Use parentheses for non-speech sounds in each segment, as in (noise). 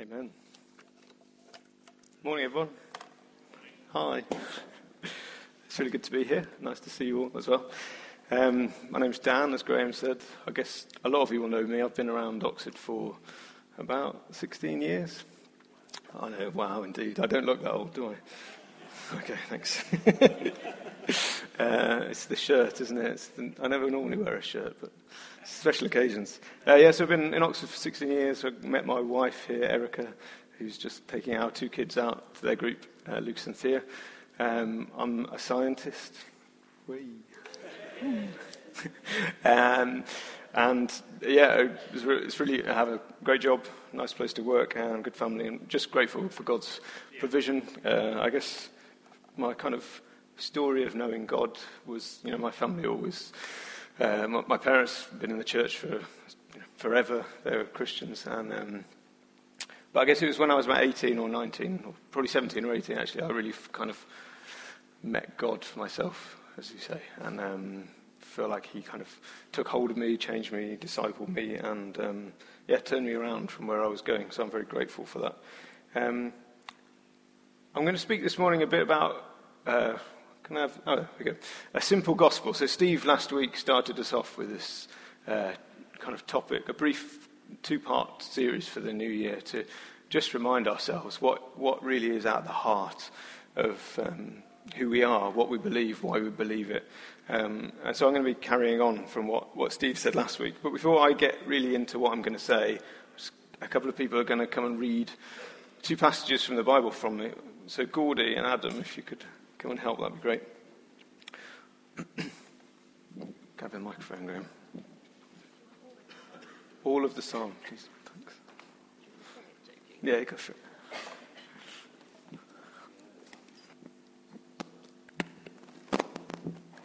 Amen. Morning, everyone. Hi. It's really good to be here. Nice to see you all as well. Um, my name's Dan, as Graham said. I guess a lot of you will know me. I've been around Oxford for about 16 years. I know, wow, indeed. I don't look that old, do I? (laughs) Okay, thanks. (laughs) uh, it's the shirt, isn't it? The, I never normally wear a shirt, but special occasions. Uh, yeah, so I've been in Oxford for 16 years. I've met my wife here, Erica, who's just taking our two kids out to their group, uh, Lucas and Thea. Um, I'm a scientist. (laughs) um, and yeah, it's, it's really I have a great job, nice place to work, and good family, and just grateful for God's provision. Uh, I guess my kind of story of knowing God was, you know, my family always. Uh, my, parents have been in the church for you know, forever. They were Christians, and um, but I guess it was when I was about 18 or 19, or probably 17 or 18. Actually, I really kind of met God for myself, as you say, and um, feel like He kind of took hold of me, changed me, discipled me, and um, yeah, turned me around from where I was going. So I'm very grateful for that. Um, I'm going to speak this morning a bit about. Uh, can I have? Oh, we go. A simple gospel. So Steve last week started us off with this uh, kind of topic, a brief two-part series for the new year to just remind ourselves what, what really is at the heart of um, who we are, what we believe, why we believe it. Um, and so I'm going to be carrying on from what, what Steve said last week. But before I get really into what I'm going to say, a couple of people are going to come and read two passages from the Bible from me. So, Gordy and Adam, if you could come and help, that'd be great. (clears throat) Grab the microphone, Graham. All of the psalm, please. Thanks. Yeah, go for it.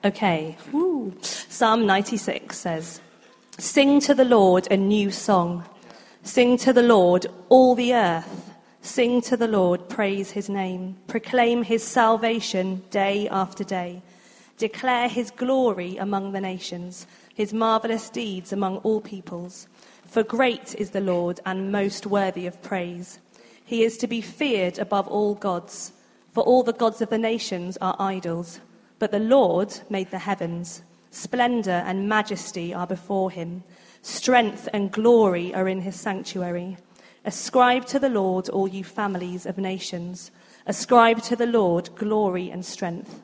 Okay. Woo. Psalm 96 says, Sing to the Lord a new song. Sing to the Lord, all the earth. Sing to the Lord, praise his name. Proclaim his salvation day after day. Declare his glory among the nations, his marvelous deeds among all peoples. For great is the Lord and most worthy of praise. He is to be feared above all gods, for all the gods of the nations are idols. But the Lord made the heavens. Splendor and majesty are before him. Strength and glory are in his sanctuary. Ascribe to the Lord, all you families of nations. Ascribe to the Lord glory and strength.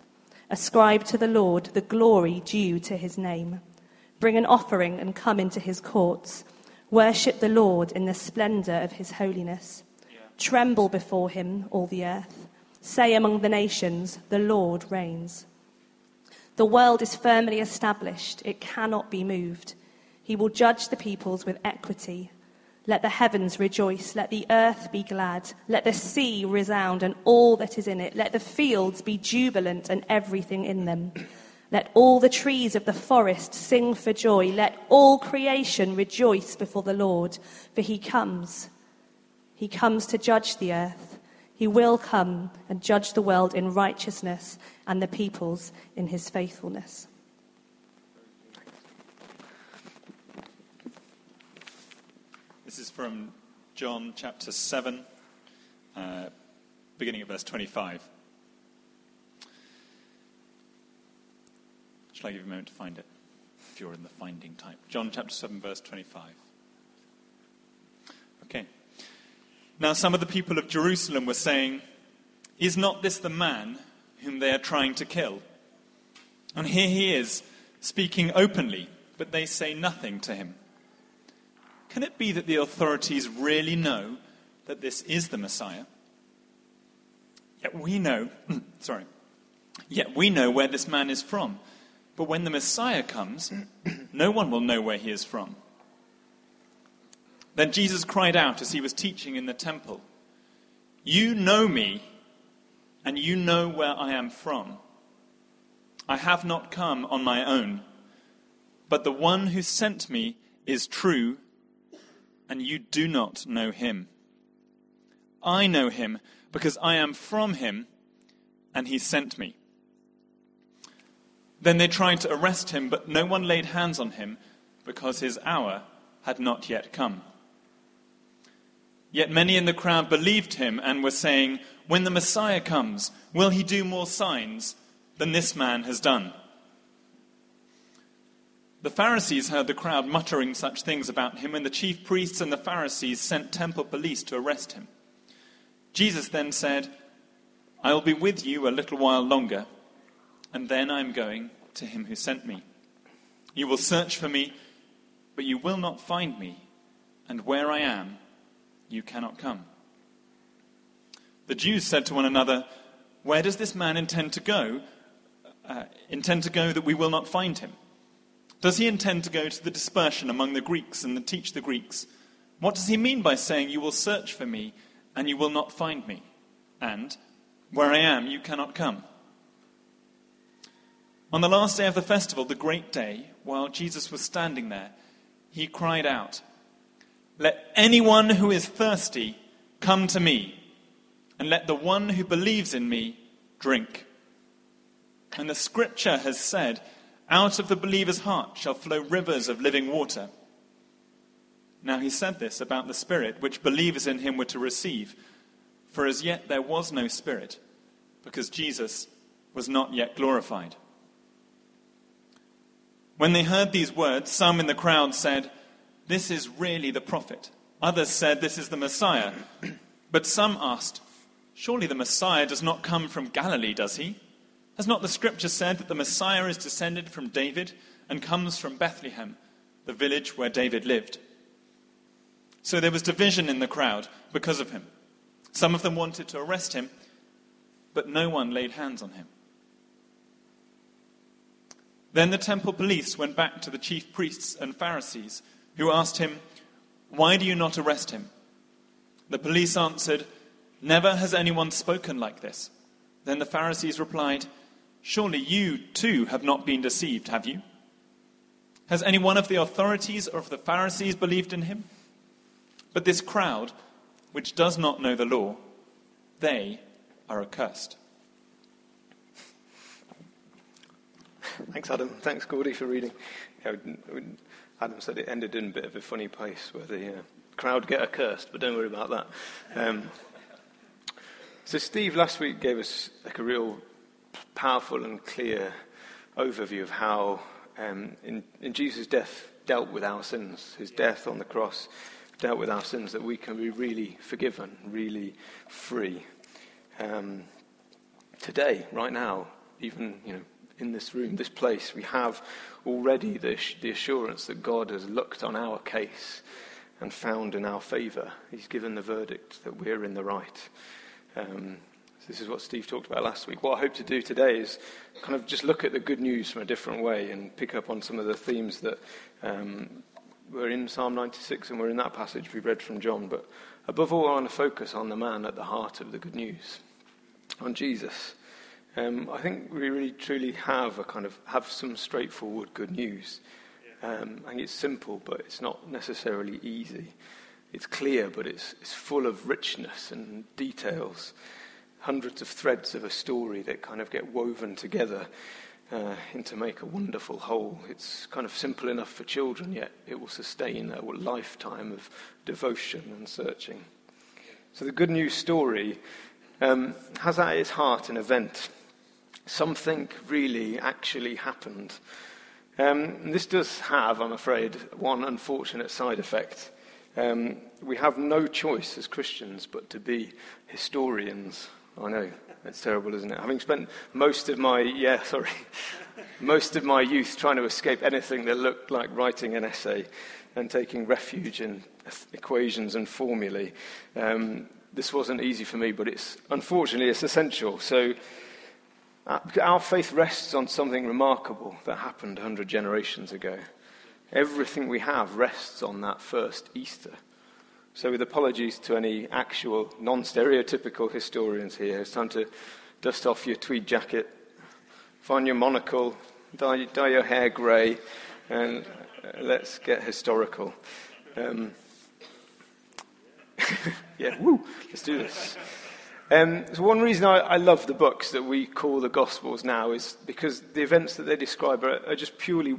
Ascribe to the Lord the glory due to his name. Bring an offering and come into his courts. Worship the Lord in the splendor of his holiness. Yeah. Tremble before him, all the earth. Say among the nations, the Lord reigns. The world is firmly established, it cannot be moved. He will judge the peoples with equity. Let the heavens rejoice, let the earth be glad, let the sea resound and all that is in it, let the fields be jubilant and everything in them. Let all the trees of the forest sing for joy, let all creation rejoice before the Lord, for he comes. He comes to judge the earth. He will come and judge the world in righteousness and the peoples in his faithfulness. This is from John chapter 7, uh, beginning at verse 25. Shall I give you a moment to find it? If you're in the finding type. John chapter 7, verse 25. Okay. Now, some of the people of Jerusalem were saying, Is not this the man whom they are trying to kill? And here he is, speaking openly, but they say nothing to him. Can it be that the authorities really know that this is the Messiah? Yet we know, (clears throat) sorry, yet we know where this man is from. But when the Messiah comes, (clears throat) no one will know where he is from. Then Jesus cried out as he was teaching in the temple You know me, and you know where I am from. I have not come on my own, but the one who sent me is true, and you do not know him. I know him because I am from him, and he sent me. Then they tried to arrest him, but no one laid hands on him because his hour had not yet come. Yet many in the crowd believed him and were saying, When the Messiah comes, will he do more signs than this man has done? The Pharisees heard the crowd muttering such things about him, and the chief priests and the Pharisees sent temple police to arrest him. Jesus then said, I will be with you a little while longer, and then I am going to him who sent me. You will search for me, but you will not find me, and where I am, you cannot come. The Jews said to one another, Where does this man intend to go? Uh, intend to go that we will not find him? Does he intend to go to the dispersion among the Greeks and teach the Greeks? What does he mean by saying, You will search for me and you will not find me? And, Where I am, you cannot come? On the last day of the festival, the great day, while Jesus was standing there, he cried out, Let anyone who is thirsty come to me, and let the one who believes in me drink. And the scripture has said, out of the believer's heart shall flow rivers of living water. Now he said this about the Spirit, which believers in him were to receive, for as yet there was no Spirit, because Jesus was not yet glorified. When they heard these words, some in the crowd said, This is really the prophet. Others said, This is the Messiah. But some asked, Surely the Messiah does not come from Galilee, does he? Has not the scripture said that the Messiah is descended from David and comes from Bethlehem, the village where David lived? So there was division in the crowd because of him. Some of them wanted to arrest him, but no one laid hands on him. Then the temple police went back to the chief priests and Pharisees, who asked him, Why do you not arrest him? The police answered, Never has anyone spoken like this. Then the Pharisees replied, Surely you too have not been deceived, have you? Has any one of the authorities or of the Pharisees believed in him? But this crowd, which does not know the law, they are accursed. Thanks, Adam. Thanks, Gordy, for reading. Adam said it ended in a bit of a funny place where the uh, crowd get accursed, but don't worry about that. Um, so, Steve last week gave us like a real powerful and clear overview of how, um, in, in Jesus' death, dealt with our sins. His death on the cross dealt with our sins, that we can be really forgiven, really free. Um, today, right now, even you know, in this room, this place, we have already the, the assurance that God has looked on our case and found in our favour. He's given the verdict that we're in the right. Um, this is what Steve talked about last week. What I hope to do today is kind of just look at the good news from a different way and pick up on some of the themes that um, were in Psalm 96 and were in that passage we read from John. But above all, I want to focus on the man at the heart of the good news, on Jesus. Um, I think we really truly have a kind of have some straightforward good news. Um, and it's simple, but it's not necessarily easy. It's clear, but it's, it's full of richness and details hundreds of threads of a story that kind of get woven together uh, into make a wonderful whole. It's kind of simple enough for children, yet it will sustain a lifetime of devotion and searching. So the good news story um, has at its heart an event. Something really actually happened. Um, this does have, I'm afraid, one unfortunate side effect. Um, we have no choice as Christians but to be historians I know. It's terrible, isn't it? Having spent most of my, yeah, (laughs) sorry, most of my youth trying to escape anything that looked like writing an essay and taking refuge in equations and formulae, um, this wasn't easy for me, but it's unfortunately it's essential. So uh, our faith rests on something remarkable that happened 100 generations ago. Everything we have rests on that first Easter. So, with apologies to any actual non stereotypical historians here, it's time to dust off your tweed jacket, find your monocle, dye, dye your hair grey, and let's get historical. Um, (laughs) yeah, woo, let's do this. Um, so one reason I, I, love the books that we call the Gospels now is because the events that they describe are, are just purely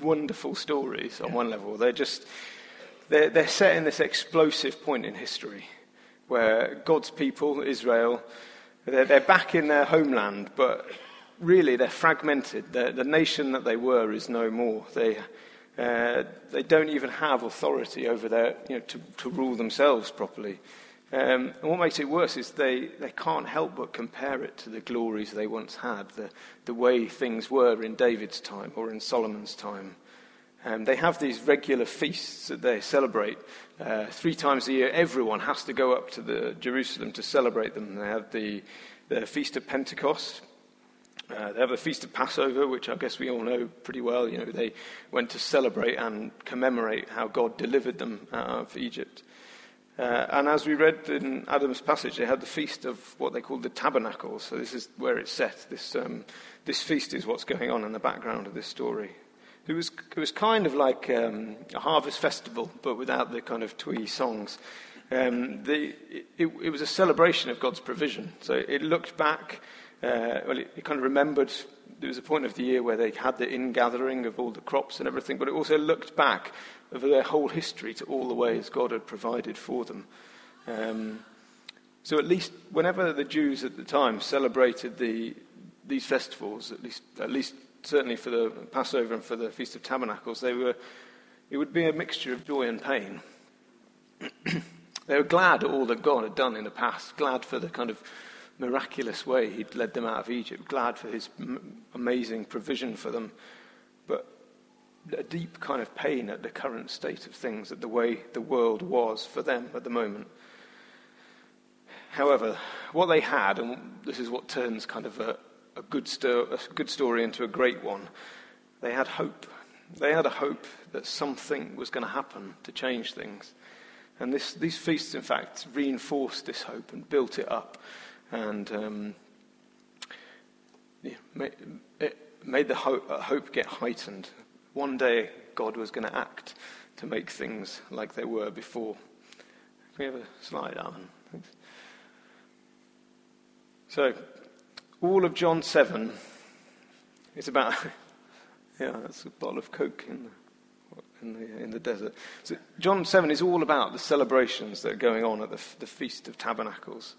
wonderful stories on one level. They're just they're, they're set in this explosive point in history where God's people, Israel, they're, they're back in their homeland, but really they're fragmented. They're, the nation that they were is no more. They, uh, they don't even have authority over their, you know, to, to rule themselves properly. Um, and what makes it worse is they, they can't help but compare it to the glories they once had, the, the way things were in David's time or in Solomon's time. Um, they have these regular feasts that they celebrate. Uh, three times a year, everyone has to go up to the Jerusalem to celebrate them. They have the, the Feast of Pentecost. Uh, they have the Feast of Passover, which I guess we all know pretty well. You know, they went to celebrate and commemorate how God delivered them out of Egypt. Uh, and as we read in Adam's passage, they had the feast of what they called the tabernacles. So this is where it's set. This, um, this feast is what's going on in the background of this story. It was, it was kind of like um, a harvest festival, but without the kind of twee songs. Um, the, it, it, was a celebration of God's provision. So it looked back, uh, well, it, it kind of remembered there was a point of the year where they had the ingathering of all the crops and everything, but it also looked back over their whole history to all the ways God had provided for them. Um, so at least whenever the Jews at the time celebrated the, these festivals, at least, at least certainly for the Passover and for the Feast of Tabernacles, they were, it would be a mixture of joy and pain. (clears throat) they were glad at all that God had done in the past, glad for the kind of miraculous way he'd led them out of Egypt, glad for his m- amazing provision for them, but a deep kind of pain at the current state of things, at the way the world was for them at the moment. However, what they had, and this is what turns kind of a, a, good, sto- a good story into a great one, they had hope. They had a hope that something was going to happen to change things. And this, these feasts, in fact, reinforced this hope and built it up. And um, yeah, made, it made the hope, uh, hope get heightened one day, God was going to act to make things like they were before. Can we have a slide, Alan? Thanks. So, all of John 7 is about. (laughs) yeah, that's a bottle of Coke in the, in the, in the desert. So, John 7 is all about the celebrations that are going on at the, the Feast of Tabernacles.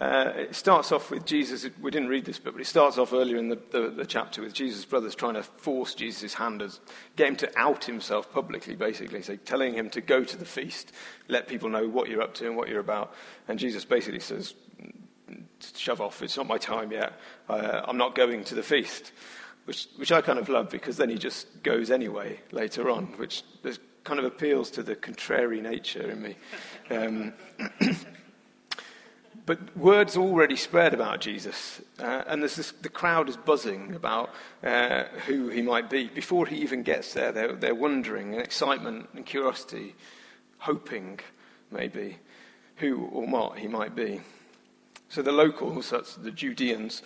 Uh, it starts off with Jesus. We didn't read this bit, but it starts off earlier in the, the, the chapter with Jesus' brothers trying to force Jesus' hand, as, get him to out himself publicly, basically. So telling him to go to the feast, let people know what you're up to and what you're about. And Jesus basically says, shove off, it's not my time yet. Uh, I'm not going to the feast. Which, which I kind of love because then he just goes anyway later on, which kind of appeals to the contrary nature in me. Um, (clears throat) But word's already spread about Jesus, uh, and this, the crowd is buzzing about uh, who he might be. Before he even gets there, they're, they're wondering, and excitement and curiosity, hoping, maybe, who or what he might be. So the locals, that's the Judeans,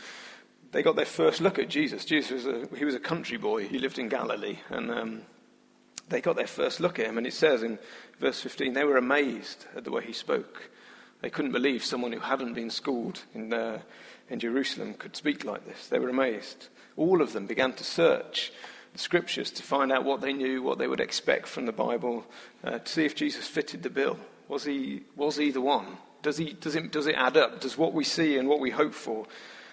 they got their first look at Jesus. Jesus was a, he was a country boy. He lived in Galilee, and um, they got their first look at him. And it says in verse 15, they were amazed at the way he spoke. They couldn't believe someone who hadn't been schooled in, uh, in Jerusalem could speak like this. They were amazed. All of them began to search the scriptures to find out what they knew, what they would expect from the Bible, uh, to see if Jesus fitted the bill. Was he, was he the one? Does, he, does, it, does it add up? Does what we see and what we hope for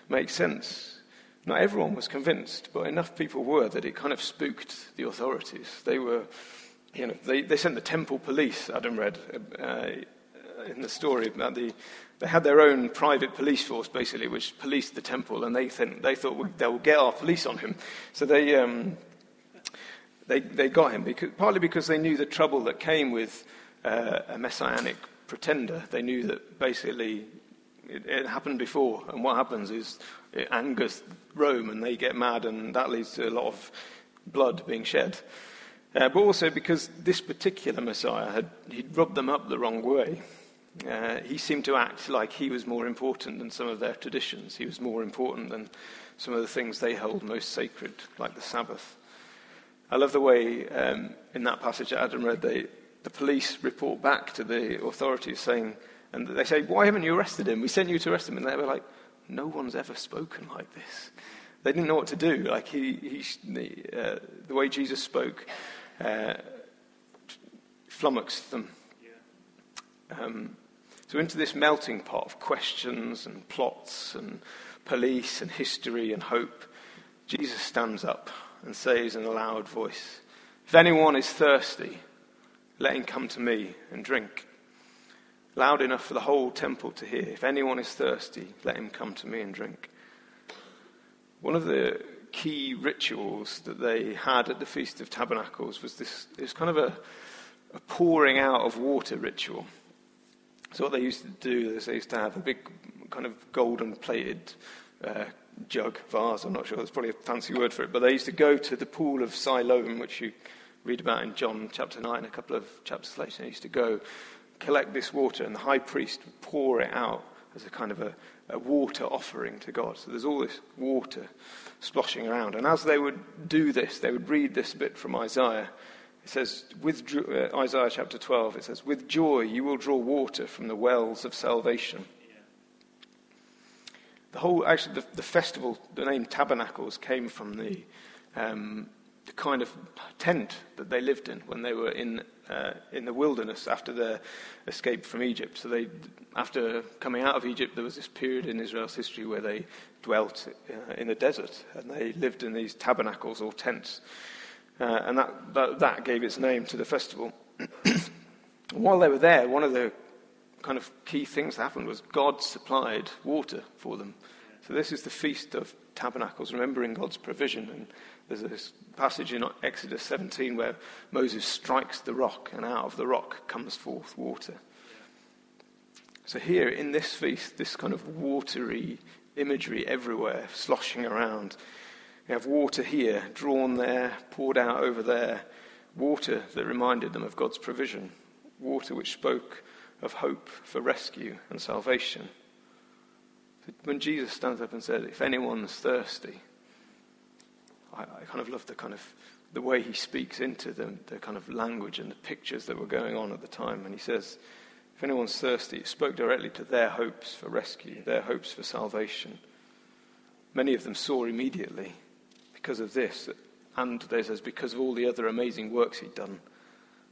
make sense? Not everyone was convinced, but enough people were that it kind of spooked the authorities. They were, you know, they, they sent the temple police, Adam read, uh, in the story about the, they had their own private police force, basically, which policed the temple, and they, think, they thought well, they'll get our police on him. So they, um, they, they got him, because, partly because they knew the trouble that came with uh, a messianic pretender. They knew that basically it, it, happened before, and what happens is it angers Rome, and they get mad, and that leads to a lot of blood being shed. Uh, but also because this particular Messiah had he'd rubbed them up the wrong way. Uh, he seemed to act like he was more important than some of their traditions. He was more important than some of the things they hold most sacred, like the Sabbath. I love the way um, in that passage that Adam read, they, the police report back to the authorities saying, and they say, Why haven't you arrested him? We sent you to arrest him. And they were like, No one's ever spoken like this. They didn't know what to do. Like he, he the, uh, the way Jesus spoke uh, flummoxed them. Um, so, into this melting pot of questions and plots and police and history and hope, Jesus stands up and says in a loud voice, If anyone is thirsty, let him come to me and drink. Loud enough for the whole temple to hear. If anyone is thirsty, let him come to me and drink. One of the key rituals that they had at the Feast of Tabernacles was this, it was kind of a, a pouring out of water ritual. So what they used to do is they used to have a big kind of golden plated uh, jug, vase, I'm not sure, that's probably a fancy word for it, but they used to go to the pool of Siloam, which you read about in John chapter 9, a couple of chapters later. They used to go collect this water, and the high priest would pour it out as a kind of a, a water offering to God. So there's all this water splashing around. And as they would do this, they would read this bit from Isaiah. It says, with uh, Isaiah chapter 12, it says, With joy you will draw water from the wells of salvation. The whole, actually, the, the, festival, the name Tabernacles, came from the, um, kind of tent that they lived in when they were in, uh, in the wilderness after their escape from Egypt. So, they, after coming out of Egypt, there was this period in Israel's history where they dwelt uh, in the desert and they lived in these tabernacles or tents. Uh, and that, that, that gave its name to the festival. (clears throat) While they were there, one of the kind of key things that happened was God supplied water for them. So this is the Feast of Tabernacles, remembering God's provision. And there's this passage in Exodus 17 where Moses strikes the rock, and out of the rock comes forth water. So here in this feast, this kind of watery imagery everywhere, sloshing around. You have water here, drawn there, poured out over there. Water that reminded them of God's provision. Water which spoke of hope for rescue and salvation. When Jesus stands up and says, If anyone's thirsty, I, I kind of love the kind of the way he speaks into the, the kind of language and the pictures that were going on at the time. And he says, If anyone's thirsty, it spoke directly to their hopes for rescue, their hopes for salvation. Many of them saw immediately because of this, and they says because of all the other amazing works he'd done.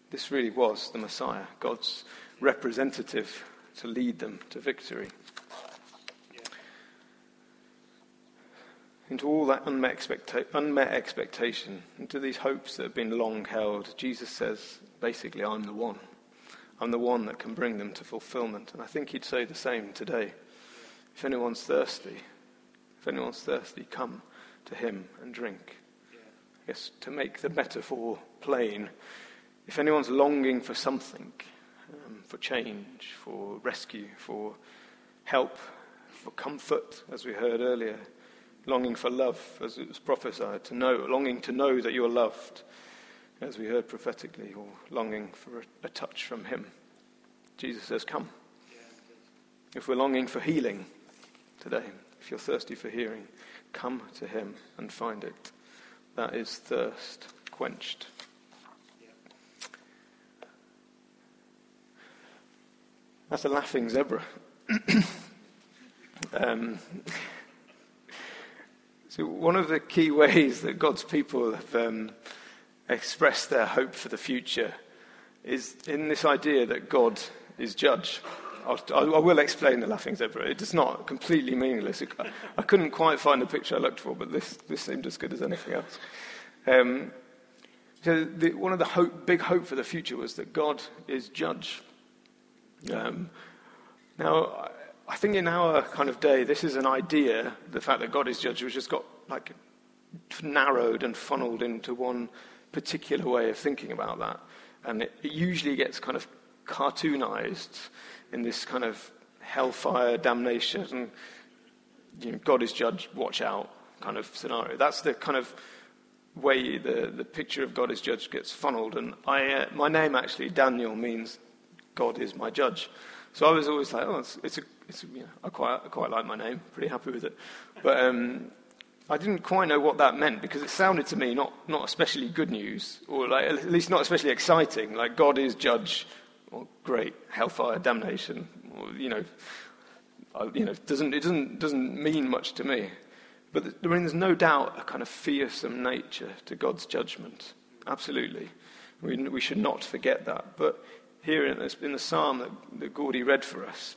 This really was the Messiah, God's representative to lead them to victory. Into all that unmet, expecta- unmet expectation, into these hopes that have been long held, Jesus says, basically, I'm the one. I'm the one that can bring them to fulfillment. And I think he'd say the same today. If anyone's thirsty, if anyone's thirsty, come to him and drink. Yes, to make the metaphor plain, if anyone's longing for something, um, for change, for rescue, for help, for comfort, as we heard earlier, longing for love, as it was prophesied, to know, longing to know that you're loved, as we heard prophetically, or longing for a, touch from Him. Jesus says, Come. If we're longing for healing today, if you're thirsty for hearing, come to Him and find it. That is thirst quenched. That's a laughing zebra. (clears throat) um, so, one of the key (laughs) ways that God's people have um, expressed their hope for the future is in this idea that God is judge. I'll, I will explain the laughing zebra. It is not completely meaningless. I couldn't quite find the picture I looked for, but this, this seemed as good as anything else. Um, so the, one of the hope, big hope for the future was that God is judge. Um, now, I think in our kind of day, this is an idea, the fact that God is judge, which has got like narrowed and funneled into one particular way of thinking about that. And it, it usually gets kind of cartoonized in this kind of hellfire damnation and you know, God is judge, watch out kind of scenario. That's the kind of way the, the picture of God as judge gets funneled. And I, uh, my name actually, Daniel, means God is my judge. So I was always like, oh, it's, it's a, it's you know, I quite, I quite like my name, pretty happy with it. But um, I didn't quite know what that meant because it sounded to me not, not especially good news, or like, at least not especially exciting. Like God is judge, or great hellfire, damnation, or, you know, I, you know, doesn't it doesn't doesn't mean much to me. But I mean, there's no doubt a kind of fearsome nature to God's judgment. Absolutely. We, we should not forget that. But here in, this, in the psalm that, that Gordy read for us,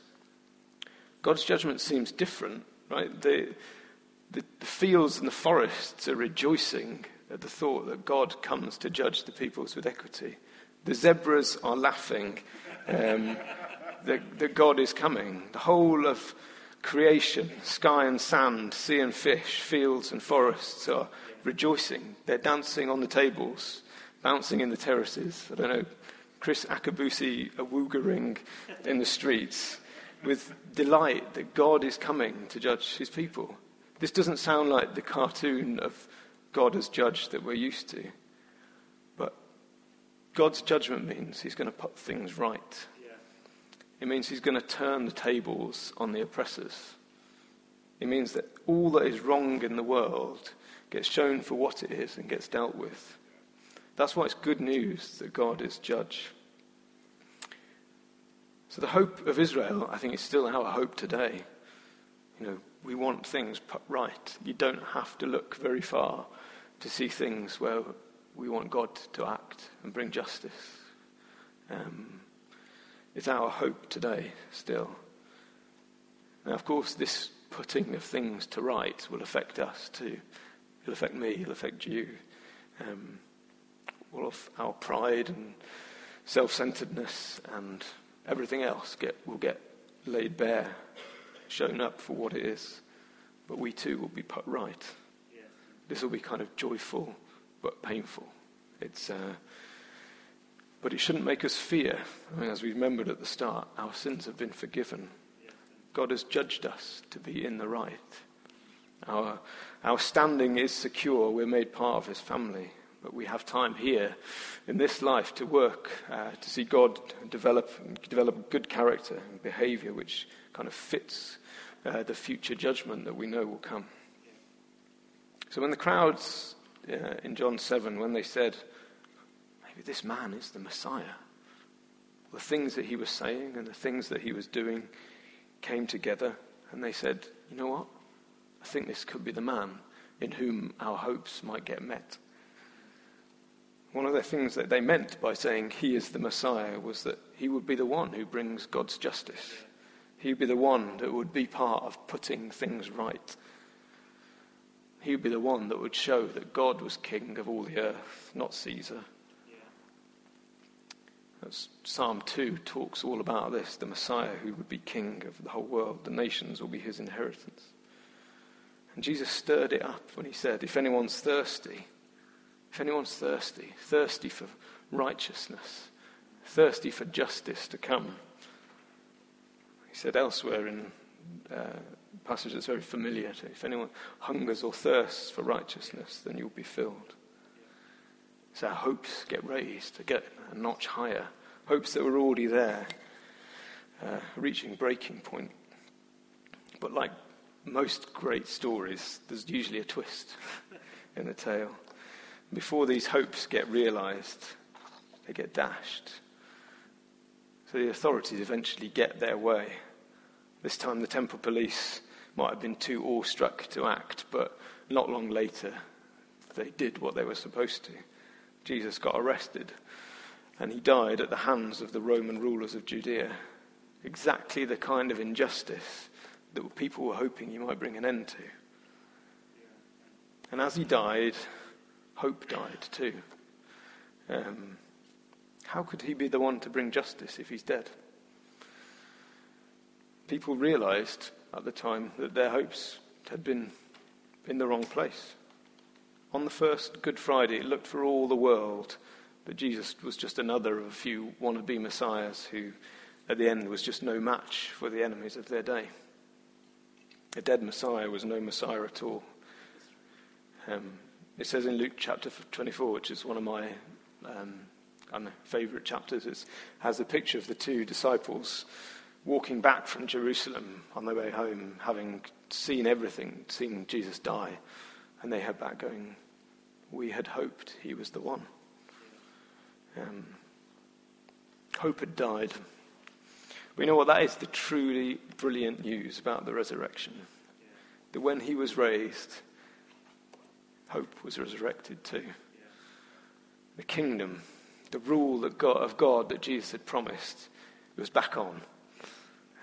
God's judgment seems different, right? The, the, the fields and the forests are rejoicing at the thought that God comes to judge the peoples with equity. The zebras are laughing um, (laughs) that, that God is coming. The whole of creation, sky and sand, sea and fish, fields and forests are rejoicing. They're dancing on the tables, bouncing in the terraces. I don't know, Kriss Akabusi woogering in the streets with delight that God is coming to judge his people. This doesn't sound like the cartoon of God as judge that we're used to. But God's judgment means he's going to put things right. It means he's going to turn the tables on the oppressors. It means that all that is wrong in the world gets shown for what it is and gets dealt with. That's why it's good news that God is judge. So the hope of Israel, I think, is still our hope today. You know, we want things put right. You don't have to look very far to see things where we want God to act and bring justice. Um, it's our hope today still. Now, of course, this putting of things to right will affect us too. It'll affect me, it'll affect you. Um, all of our pride and self centeredness and everything else get, will get laid bare, shown up for what it is. But we too will be put right. Yeah. This will be kind of joyful but painful. It's, uh, but it shouldn't make us fear. I mean, as we remembered at the start, our sins have been forgiven. God has judged us to be in the right. Our, our standing is secure. We're made part of his family. But we have time here in this life to work, uh, to see God develop, develop good character and behavior which kind of fits uh, the future judgment that we know will come. So when the crowds uh, in John 7, when they said, maybe this man is the Messiah, the things that he was saying and the things that he was doing came together and they said, you know what? I think this could be the man in whom our hopes might get met. One of the things that they meant by saying he is the Messiah was that he would be the one who brings God's justice. He would be the one that would be part of putting things right. He would be the one that would show that God was king of all the earth, not Caesar. As Psalm 2 talks all about this the Messiah who would be king of the whole world, the nations will be his inheritance. And Jesus stirred it up when he said, If anyone's thirsty, if anyone's thirsty, thirsty for righteousness, thirsty for justice to come, he said elsewhere in uh, a passage that's very familiar to if anyone hungers or thirsts for righteousness, then you'll be filled. So our hopes get raised to get a notch higher. Hopes that were already there, uh, reaching breaking point. But like most great stories, there's usually a twist in the tale. Before these hopes get realized, they get dashed. So the authorities eventually get their way. This time the temple police might have been too awestruck to act, but not long later they did what they were supposed to. Jesus got arrested and he died at the hands of the Roman rulers of Judea. Exactly the kind of injustice that people were hoping he might bring an end to. And as he died, hope died too. Um, how could he be the one to bring justice if he's dead? People realized at the time that their hopes had been in the wrong place. On the first Good Friday, it looked for all the world that Jesus was just another of a few wannabe messiahs who, at the end, was just no match for the enemies of their day. A dead Messiah was no Messiah at all. Um, it says in Luke chapter 24, which is one of my um, favourite chapters, it has a picture of the two disciples walking back from Jerusalem on their way home, having seen everything, seen Jesus die, and they head back going, We had hoped he was the one. Um, hope had died. We know what that is the truly brilliant news about the resurrection. That when he was raised, hope was resurrected too. The kingdom, the rule that God, of God that Jesus had promised, was back on.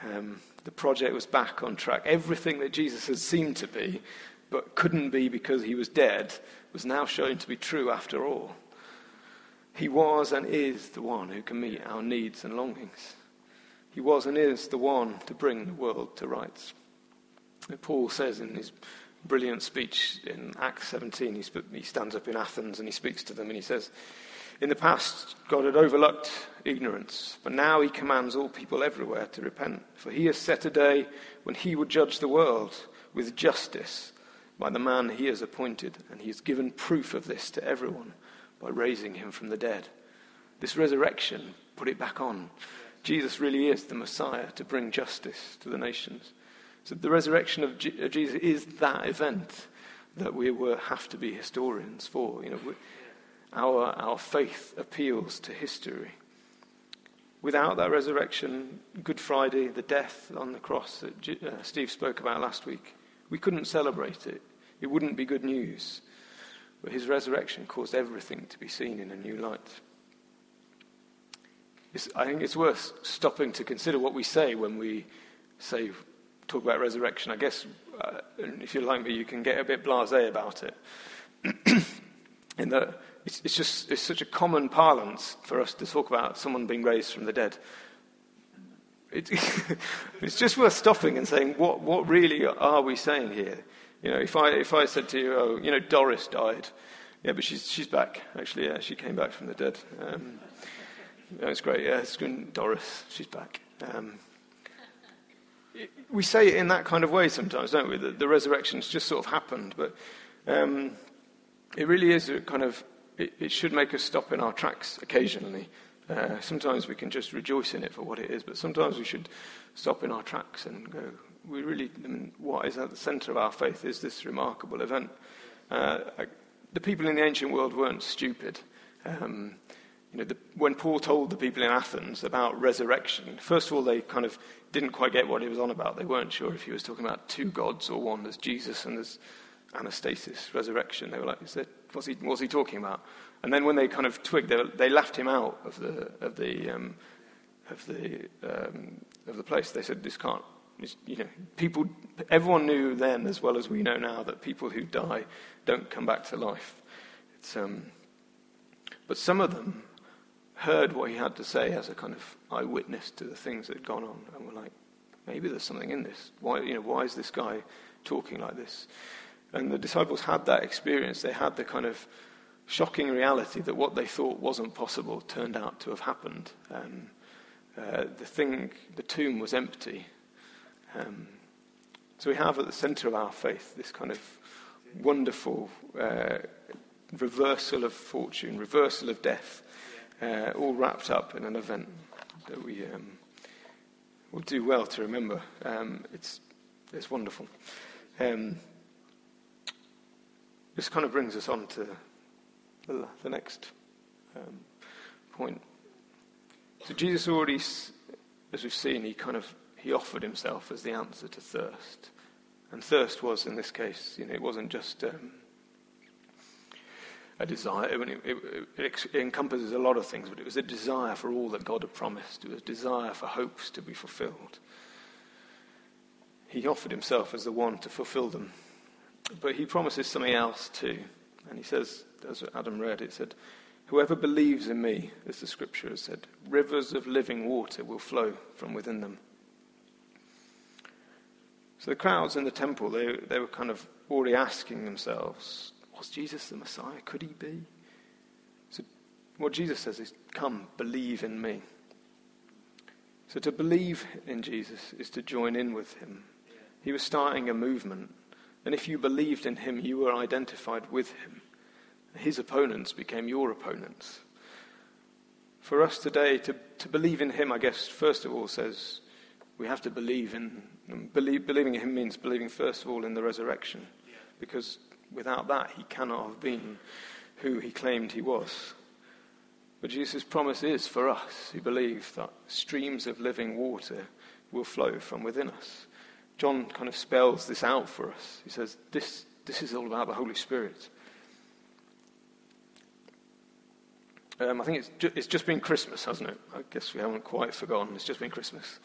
Um, the project was back on track. Everything that Jesus had seemed to be, but couldn't be because he was dead, was now shown to be true after all. He was and is the one who can meet our needs and longings. He was and is the one to bring the world to rights. Paul says in his brilliant speech in Acts 17, he stands up in Athens and he speaks to them and he says, In the past, God had overlooked ignorance, but now he commands all people everywhere to repent. For he has set a day when he will judge the world with justice by the man he has appointed, and he has given proof of this to everyone by raising him from the dead. This resurrection put it back on. Jesus really is the Messiah to bring justice to the nations. So the resurrection of Jesus is that event that we have to be historians for. You know, our, our faith appeals to history. Without that resurrection, Good Friday, the death on the cross that uh, Steve spoke about last week, we couldn't celebrate it. It wouldn't be good news. But his resurrection caused everything to be seen in a new light. It's, I think it's worth stopping to consider what we say when we say, talk about resurrection. I guess, uh, if you're like me, you can get a bit blasé about it. (clears throat) in that it's, it's just it's such a common parlance for us to talk about someone being raised from the dead. It, (laughs) it's just worth stopping and saying, what, what really are we saying here? You know, if I, if I said to you, oh, you know, Doris died, yeah, but she's, she's back. Actually, yeah, she came back from the dead. Um, it's great. Yeah, it's good. Doris, she's back. Um, we say it in that kind of way sometimes, don't we? That the resurrection's just sort of happened, but um, it really is a kind of. It, it, should make us stop in our tracks occasionally. Uh, sometimes we can just rejoice in it for what it is, but sometimes we should stop in our tracks and go, we really, I mean, what is at the center of our faith is this remarkable event. Uh, the people in the ancient world weren't stupid. Um, you know, the, when Paul told the people in Athens about resurrection, first of all, they kind of didn't quite get what he was on about. They weren't sure if he was talking about two gods or one. There's Jesus and there's anastasis, resurrection. They were like, is that, what's, he, what's he talking about? And then when they kind of twigged, they, they laughed him out of the, of the, um, of the, um, of the place. They said, this can't you know, people, everyone knew then as well as we know now that people who die don't come back to life. Um, but some of them heard what he had to say as a kind of eyewitness to the things that had gone on, and were like, maybe there's something in this. Why, you know, why is this guy talking like this? And the disciples had that experience. They had the kind of shocking reality that what they thought wasn't possible turned out to have happened. Um, uh, the thing, the tomb was empty, um, so we have at the center of our faith this kind of wonderful uh, reversal of fortune, reversal of death, uh, all wrapped up in an event that we um, will do well to remember. Um, it's, it's wonderful. Um, this kind of brings us on to the, the next um, point. So Jesus already, as we've seen, he kind of he offered himself as the answer to thirst. And thirst was, in this case, you know, it wasn't just um, a desire. It, it, it, encompasses a lot of things, but it was a desire for all that God had promised. It was a desire for hopes to be fulfilled. He offered himself as the one to fulfill them. But he promises something else too. And he says, as Adam read, it said, Whoever believes in me, as the scripture has said, rivers of living water will flow from within them. So the crowds in the temple, they, they were kind of already asking themselves, was Jesus the Messiah? Could he be? So what Jesus says is, come, believe in me. So to believe in Jesus is to join in with him. He was starting a movement. And if you believed in him, you were identified with him. His opponents became your opponents. For us today, to, to believe in him, I guess, first of all, says we have to believe in believe, believing in him means believing first of all in the resurrection, because without that he cannot have been who he claimed he was. But Jesus' promise is for us who believe that streams of living water will flow from within us. John kind of spells this out for us. He says, This, this is all about the Holy Spirit. Um, I think it's, ju- it's just been Christmas, hasn't it? I guess we haven't quite forgotten. It's just been Christmas.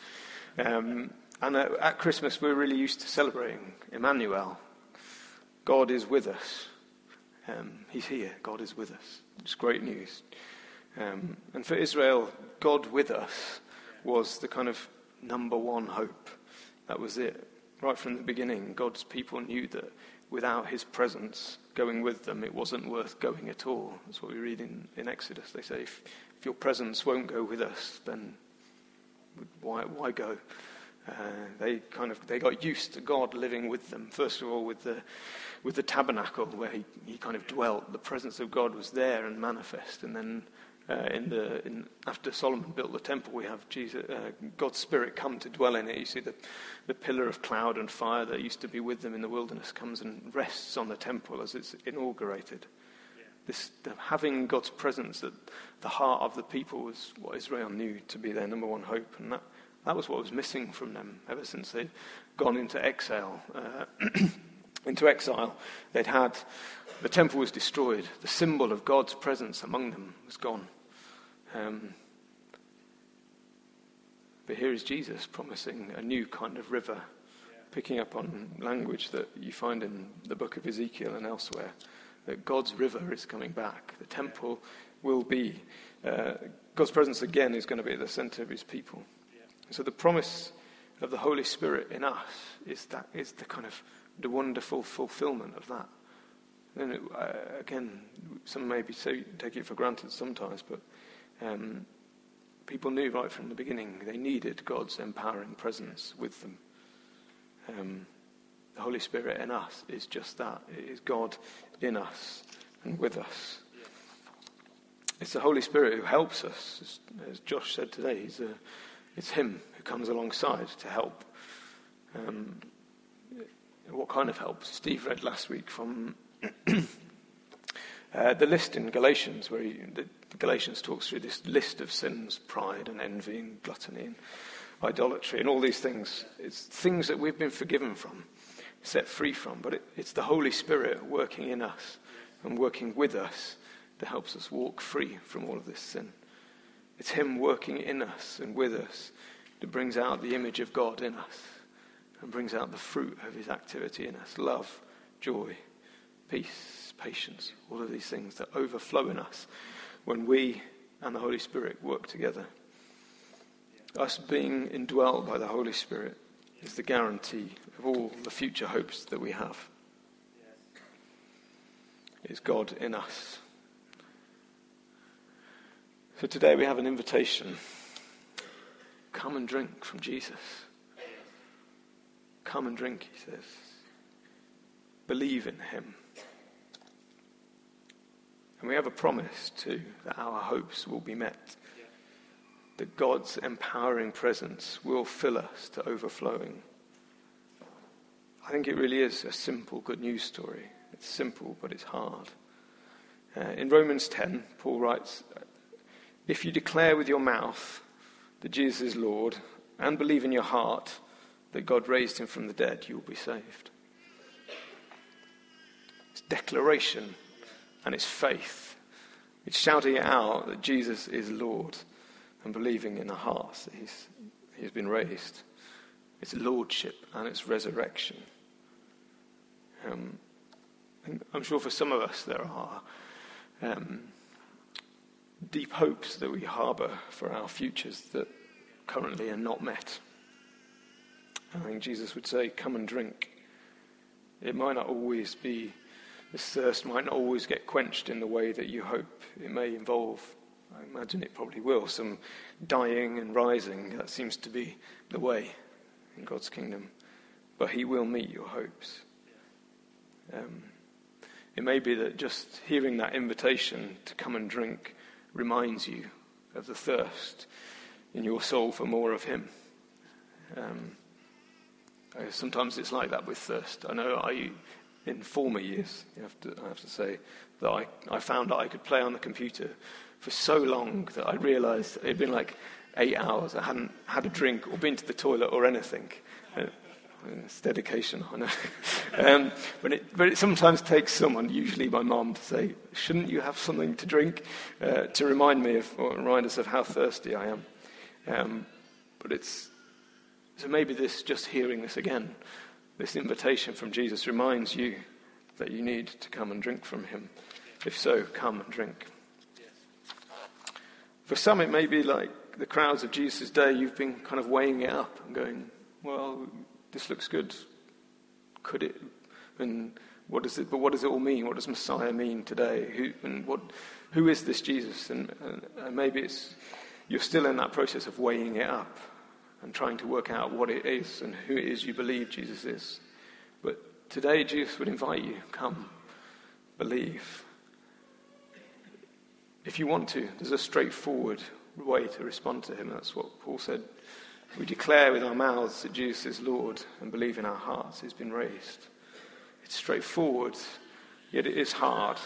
Um, and at, at Christmas, we're really used to celebrating Emmanuel. God is with us. Um, he's here. God is with us. It's great news. Um, and for Israel, God with us was the kind of number one hope. That was it. Right from the beginning, God's people knew that without his presence going with them, it wasn't worth going at all. That's what we read in, in Exodus. They say, if, if your presence won't go with us, then why, why go? Uh, they kind of they got used to God living with them. First of all, with the with the tabernacle where he, he kind of dwelt, the presence of God was there and manifest. And then uh, in the in, after Solomon built the temple, we have Jesus, uh, God's Spirit come to dwell in it. You see the the pillar of cloud and fire that used to be with them in the wilderness comes and rests on the temple as it's inaugurated. This the, having God's presence at the heart of the people was what Israel knew to be their number one hope, and that that was what was missing from them ever since they'd gone into exile. Uh, (clears throat) into exile, they'd had the temple was destroyed. The symbol of God's presence among them was gone. Um, but here is Jesus promising a new kind of river, picking up on language that you find in the book of Ezekiel and elsewhere. That God's river is coming back. The temple will be, uh, God's presence again is going to be at the center of his people. So the promise of the Holy Spirit in us is that is the kind of the wonderful fulfillment of that. And it, uh, again, some maybe take it for granted sometimes, but um, people knew right from the beginning they needed God's empowering presence with them. Um, the Holy Spirit in us is just that. It is God in us and with us. It's the Holy Spirit who helps us, as Josh said today. He's a it's Him who comes alongside to help. Um, what kind of help? Steve read last week from (clears throat) uh, the list in Galatians, where he, the, Galatians talks through this list of sins pride and envy and gluttony and idolatry and all these things. It's things that we've been forgiven from, set free from, but it, it's the Holy Spirit working in us and working with us that helps us walk free from all of this sin. It's Him working in us and with us that brings out the image of God in us and brings out the fruit of His activity in us love, joy, peace, patience, all of these things that overflow in us when we and the Holy Spirit work together. Us being indwelt by the Holy Spirit is the guarantee of all the future hopes that we have. It's God in us. So today we have an invitation. Come and drink from Jesus. Come and drink, he says. Believe in him. And we have a promise too that our hopes will be met. That God's empowering presence will fill us to overflowing. I think it really is a simple good news story. It's simple, but it's hard. Uh, in Romans 10, Paul writes, if you declare with your mouth that Jesus is Lord and believe in your heart that God raised him from the dead, you will be saved. It's declaration and it's faith. It's shouting out that Jesus is Lord and believing in the heart that he's, he's been raised. It's lordship and it's resurrection. Um, I'm sure for some of us there are um, deep hopes that we harbour for our futures that currently are not met. I think Jesus would say, Come and drink. It might not always be, this thirst might not always get quenched in the way that you hope. It may involve, I imagine it probably will, some dying and rising. That seems to be the way in God's kingdom. But He will meet your hopes. Um, it may be that just hearing that invitation to come and drink reminds you of the thirst in your soul for more of Him. Um, sometimes it's like that with thirst. I know I, in former years, have to, I have to say, that I, I found that I could play on the computer for so long that I realized it'd been like eight hours. I hadn't had a drink or been to the toilet or anything. It's dedication, I know. (laughs) um, but, it, but it sometimes takes someone, usually my mom, to say, shouldn't you have something to drink? Uh, to remind me of, or remind us of how thirsty I am. Um, but it's, so maybe this, just hearing this again, this invitation from Jesus reminds you that you need to come and drink from him. If so, come and drink. For some, it may be like the crowds of Jesus' day, you've been kind of weighing it up and going, well, this looks good. Could it? And what does it? But what does it all mean? What does Messiah mean today? Who and what? Who is this Jesus? And, and, and maybe it's you're still in that process of weighing it up and trying to work out what it is and who it is you believe Jesus is. But today, Jesus would invite you: come, believe. If you want to, there's a straightforward way to respond to him. That's what Paul said. We declare with our mouths that Jesus is Lord and believe in our hearts he's been raised. It's straightforward, yet it is hard.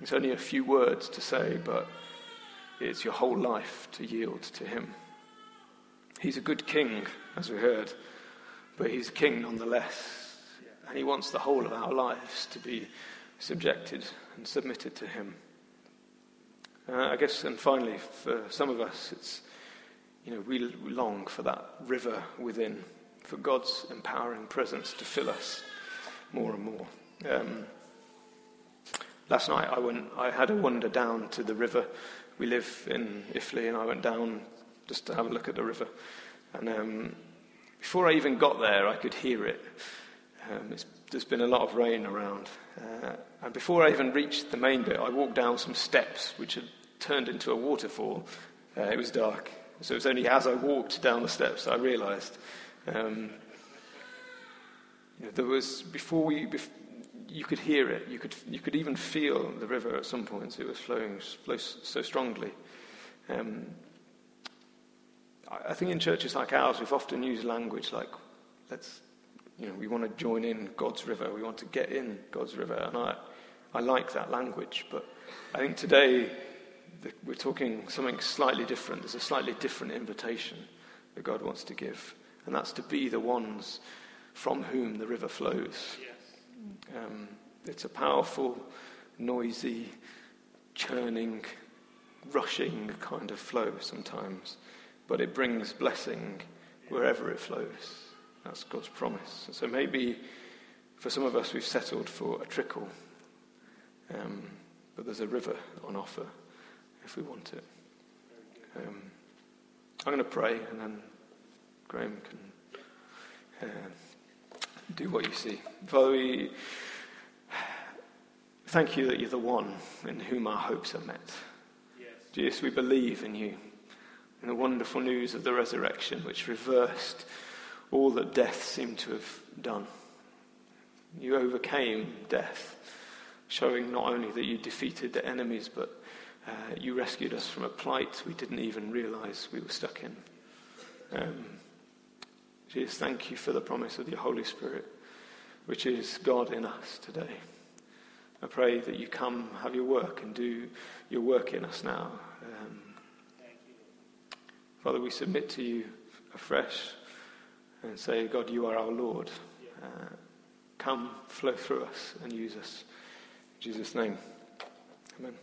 It's only a few words to say, but it's your whole life to yield to him. He's a good king, as we heard, but he's a king nonetheless. And he wants the whole of our lives to be subjected and submitted to him. Uh, I guess, and finally, for some of us, it's, you know, we long for that river within, for God's empowering presence to fill us more and more. Um, last night, I went, I had a wander down to the river. We live in Iffley, and I went down just to have a look at the river. And um, before I even got there, I could hear it. Um, there's been a lot of rain around. Uh, and before I even reached the main bit, I walked down some steps which had turned into a waterfall. Uh, it was dark. So it was only as I walked down the steps I realized. Um, you know, there was, before we, bef- you could hear it, you could, you could even feel the river at some points. It was flowing flow so strongly. Um, I think in churches like ours, we've often used language like, let's, you know, we want to join in God's river, we want to get in God's river. And I, I like that language, but I think today we're talking something slightly different. There's a slightly different invitation that God wants to give, and that's to be the ones from whom the river flows. Yes. Um, it's a powerful, noisy, churning, rushing kind of flow sometimes, but it brings blessing wherever it flows. That's God's promise. so maybe for some of us, we've settled for a trickle, um, but there's a river on offer if we want it. Um, I'm going to pray, and then Graham can uh, do what you see. Father, we thank you that you're the one in whom our hopes are met. Yes. Jesus, we believe in you, in the wonderful news of the resurrection, which reversed all that death seemed to have done. You overcame death, showing not only that you defeated the enemies, but uh, you rescued us from a plight we didn't even realize we were stuck in. Um, Jesus, thank you for the promise of your Holy Spirit, which is God in us today. I pray that you come, have your work, and do your work in us now. Um, Father, we submit to you afresh and say, God, you are our Lord. Uh, come, flow through us, and use us. In Jesus' name, amen.